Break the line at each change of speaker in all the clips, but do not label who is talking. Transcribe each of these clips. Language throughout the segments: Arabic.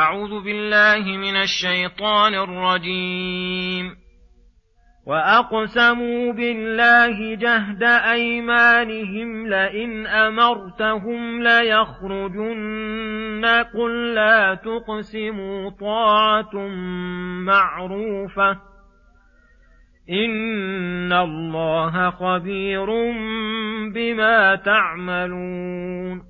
أعوذ بالله من الشيطان الرجيم. وأقسموا بالله جهد أيمانهم لئن أمرتهم ليخرجن. قل لا تقسموا طاعة معروفة. إن الله خبير بما تعملون.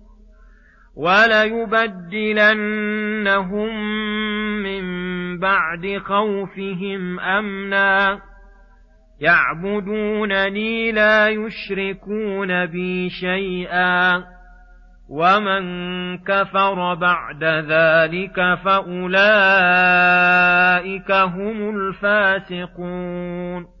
وليبدلنهم من بعد خوفهم أمنا. يعبدونني لا يشركون بي شيئا. ومن كفر بعد ذلك فأولئك هم الفاسقون.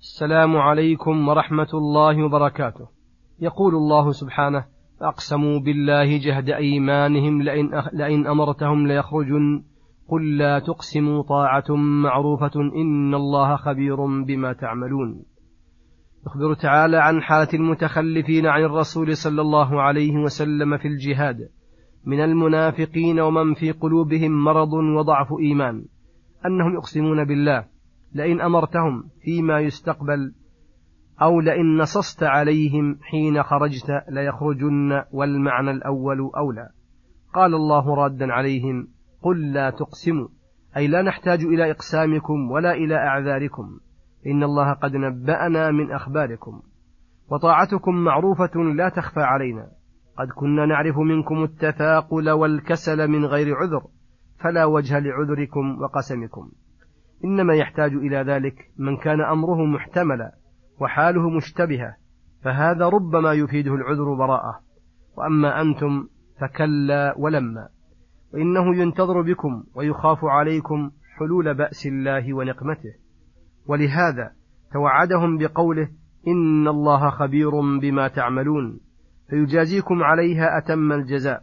السلام عليكم ورحمة الله وبركاته. يقول الله سبحانه أقسموا بالله جهد أيمانهم لئن, لئن أمرتهم ليخرجن. قل لا تقسموا طاعة معروفة إن الله خبير بما تعملون. يخبر تعالى عن حالة المتخلفين عن الرسول صلى الله عليه وسلم في الجهاد. من المنافقين ومن في قلوبهم مرض وضعف إيمان. أنهم يقسمون بالله. لئن أمرتهم فيما يستقبل أو لئن نصصت عليهم حين خرجت ليخرجن والمعنى الأول أولى. قال الله رادا عليهم قل لا تقسموا أي لا نحتاج إلى إقسامكم ولا إلى أعذاركم. إن الله قد نبأنا من أخباركم. وطاعتكم معروفة لا تخفى علينا. قد كنا نعرف منكم التثاقل والكسل من غير عذر فلا وجه لعذركم وقسمكم. إنما يحتاج إلى ذلك من كان أمره محتملا وحاله مشتبهة فهذا ربما يفيده العذر براءة. وأما أنتم فكلا ولما وإنه ينتظر بكم ويخاف عليكم حلول بأس الله ونقمته. ولهذا توعدهم بقوله إن الله خبير بما تعملون فيجازيكم عليها أتم الجزاء.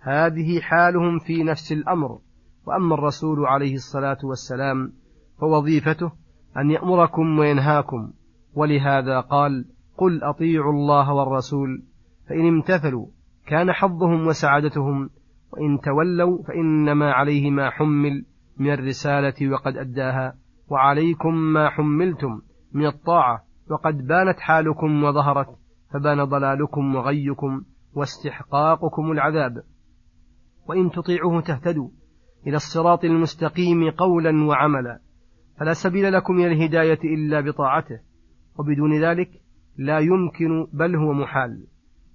هذه حالهم في نفس الأمر. وأما الرسول عليه الصلاة والسلام فوظيفته أن يأمركم وينهاكم. ولهذا قال قل أطيعوا الله والرسول فإن امتثلوا كان حظهم وسعادتهم وإن تولوا فإنما عليه ما حمل من الرسالة وقد أداها. وعليكم ما حملتم من الطاعة وقد بانت حالكم وظهرت فبان ضلالكم وغيكم واستحقاقكم العذاب. وإن تطيعوه تهتدوا إلى الصراط المستقيم قولا وعملا. فلا سبيل لكم إلى الهداية إلا بطاعته وبدون ذلك لا يمكن بل هو محال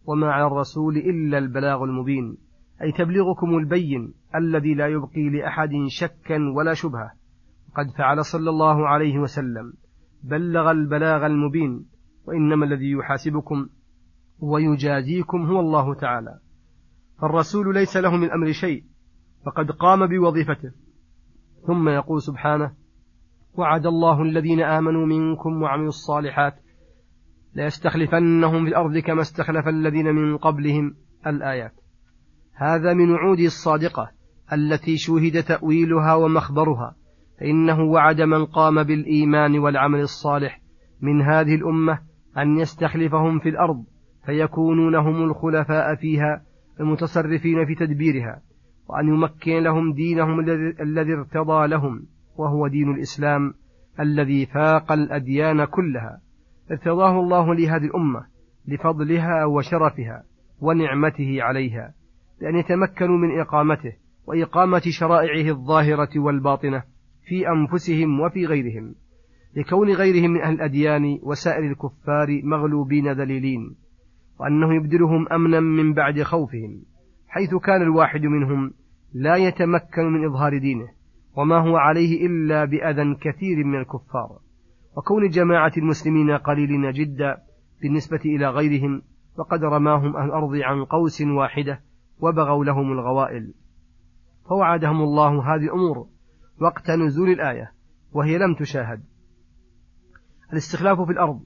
وما على الرسول إلا البلاغ المبين أي تبليغكم البين الذي لا يبقي لأحد شكا ولا شبهة قد فعل صلى الله عليه وسلم بلغ البلاغ المبين وإنما الذي يحاسبكم ويجازيكم هو الله تعالى. فالرسول ليس له من أمر شيء فقد قام بوظيفته ثم يقول سبحانه وعد الله الذين آمنوا منكم وعملوا الصالحات ليستخلفنهم في الأرض كما استخلف الذين من قبلهم الآيات. هذا من وعوده الصادقة التي شوهد تأويلها ومخبرها فإنه وعد من قام بالإيمان والعمل الصالح من هذه الأمة أن يستخلفهم في الأرض فيكونون هم الخلفاء فيها المتصرفين في تدبيرها وأن يمكن لهم دينهم الذي ارتضى لهم. وهو دين الإسلام الذي فاق الأديان كلها ارتضاه الله لهذه الأمة لفضلها وشرفها ونعمته عليها لأن يتمكنوا من إقامته وإقامة شرائعه الظاهرة والباطنة في أنفسهم وفي غيرهم لكون غيرهم من أهل الأديان وسائر الكفار مغلوبين ذليلين وأنه يبدلهم أمنا من بعد خوفهم حيث كان الواحد منهم لا يتمكن من إظهار دينه. وما هو عليه إلا بأذى كثير من الكفار. وكون جماعة المسلمين قليلين جدا بالنسبة إلى غيرهم وقد رماهم أهل الأرض عن قوس واحدة وبغوا لهم الغوائل. فوعدهم الله هذه الأمور وقت نزول الآية وهي لم تشاهد. الاستخلاف في الأرض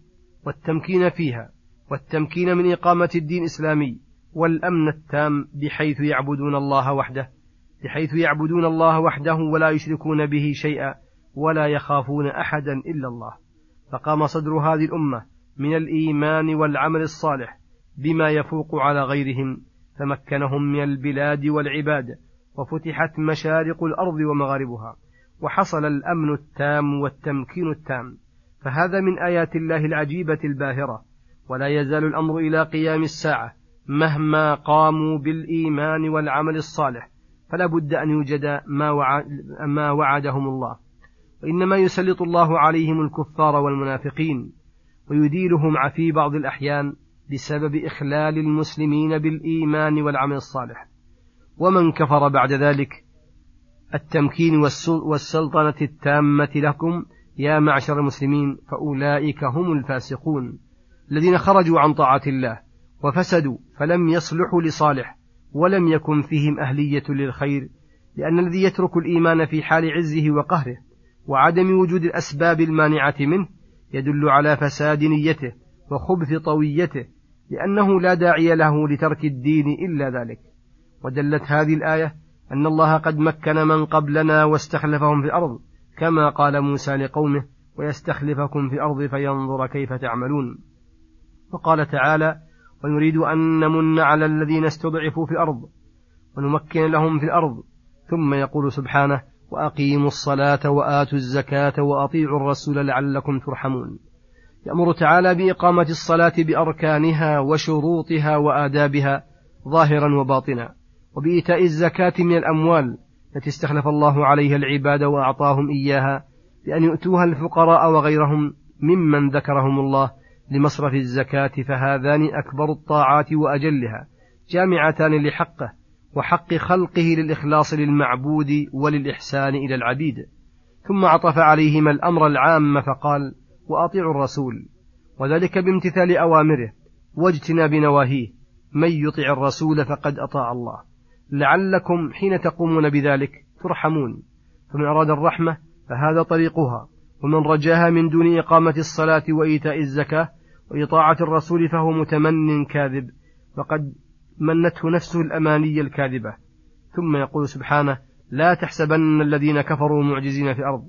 والتمكين فيها والتمكين من إقامة الدين الإسلامي والأمن التام بحيث يعبدون الله وحده بحيث يعبدون الله وحده ولا يشركون به شيئا ولا يخافون أحدا إلا الله. فقام صدر هذه الأمة من الإيمان والعمل الصالح بما يفوق على غيرهم فمكنهم من البلاد والعباد وفتحت مشارق الأرض ومغاربها وحصل الأمن التام والتمكين التام. فهذا من آيات الله العجيبة الباهرة. ولا يزال الأمر إلى قيام الساعة مهما قاموا بالإيمان والعمل الصالح. فلا بد أن يوجد ما, وعد ما وعدهم الله. وإنما يسلط الله عليهم الكفار والمنافقين ويديلهم في بعض الأحيان بسبب إخلال المسلمين بالإيمان والعمل الصالح. ومن كفر بعد ذلك التمكين والسلطنة التامة لكم يا معشر المسلمين فأولئك هم الفاسقون الذين خرجوا عن طاعة الله وفسدوا فلم يصلحوا لصالح. ولم يكن فيهم أهلية للخير لأن الذي يترك الإيمان في حال عزه وقهره وعدم وجود الأسباب المانعة منه يدل على فساد نيته وخبث طويته لأنه لا داعي له لترك الدين إلا ذلك. ودلت هذه الآية أن الله قد مكن من قبلنا واستخلفهم في الأرض كما قال موسى لقومه ويستخلفكم في الأرض فينظر كيف تعملون وقال تعالى ونريد أن نمن على الذين استضعفوا في الأرض ونمكن لهم في الأرض. ثم يقول سبحانه وأقيموا الصلاة وآتوا الزكاة وأطيعوا الرسول لعلكم ترحمون. يأمر تعالى بإقامة الصلاة بأركانها وشروطها وآدابها ظاهرا وباطنا وبإيتاء الزكاة من الأموال التي استخلف الله عليها العباد وأعطاهم إياها بأن يؤتوها الفقراء وغيرهم ممن ذكرهم الله لمصرف الزكاة فهذان أكبر الطاعات وأجلها. جامعتان لحقه وحق خلقه للإخلاص للمعبود وللإحسان إلى العبيد. ثم عطف عليهما الأمر العام فقال وأطيعوا الرسول. وذلك بامتثال أوامره واجتناب نواهيه. من يطع الرسول فقد أطاع الله. لعلكم حين تقومون بذلك ترحمون. فمن أراد الرحمة فهذا طريقها. ومن رجاها من دون إقامة الصلاة وإيتاء الزكاة وإطاعة الرسول فهو متمن كاذب وقد منته نفسه الأماني الكاذبة. ثم يقول سبحانه لا تحسبن الذين كفروا معجزين في الأرض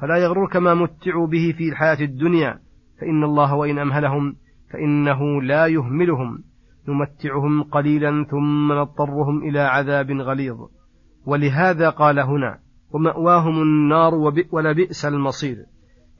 فلا يغررك ما متعوا به في الحياة الدنيا فإن الله وإن أمهلهم فإنه لا يهملهم. نمتعهم قليلا ثم نضطرهم إلى عذاب غليظ. ولهذا قال هنا ومأواهم النار ولبئس المصير.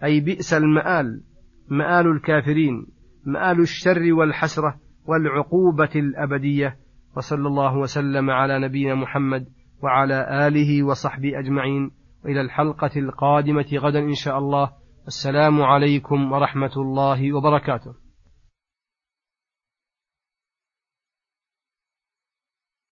أي بئس المآل مآل الكافرين مآل الشر والحسرة والعقوبة الأبدية. وصلى الله وسلم على نبينا محمد وعلى آله وصحبه أجمعين. وإلى الحلقة القادمة غدا إن شاء الله. السلام عليكم ورحمة الله وبركاته.